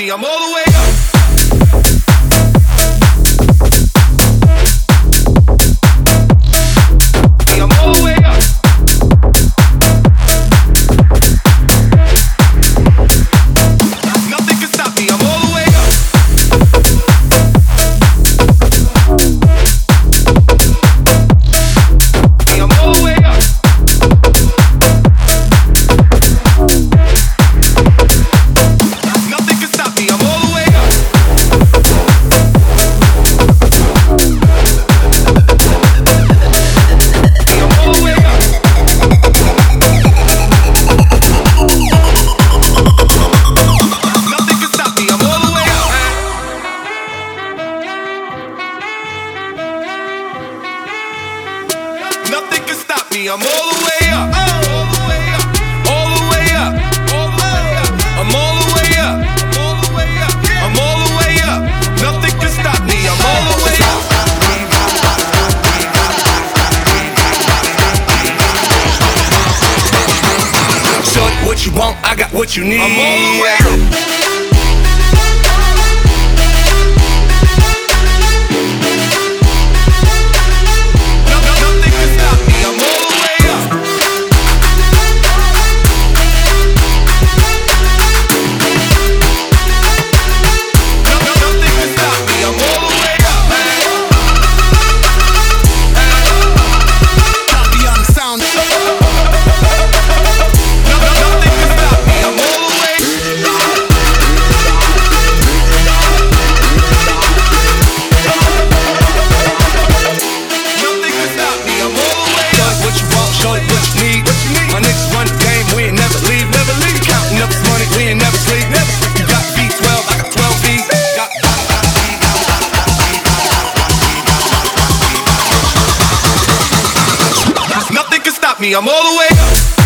me. I'm all the way up. I'm all the way up. All the way up. All the way up. I'm all the way up. I'm all the way up. Nothing can stop me. I'm all the way up. What you want, I got what you need. I'm all the way up. me. I'm all the way up.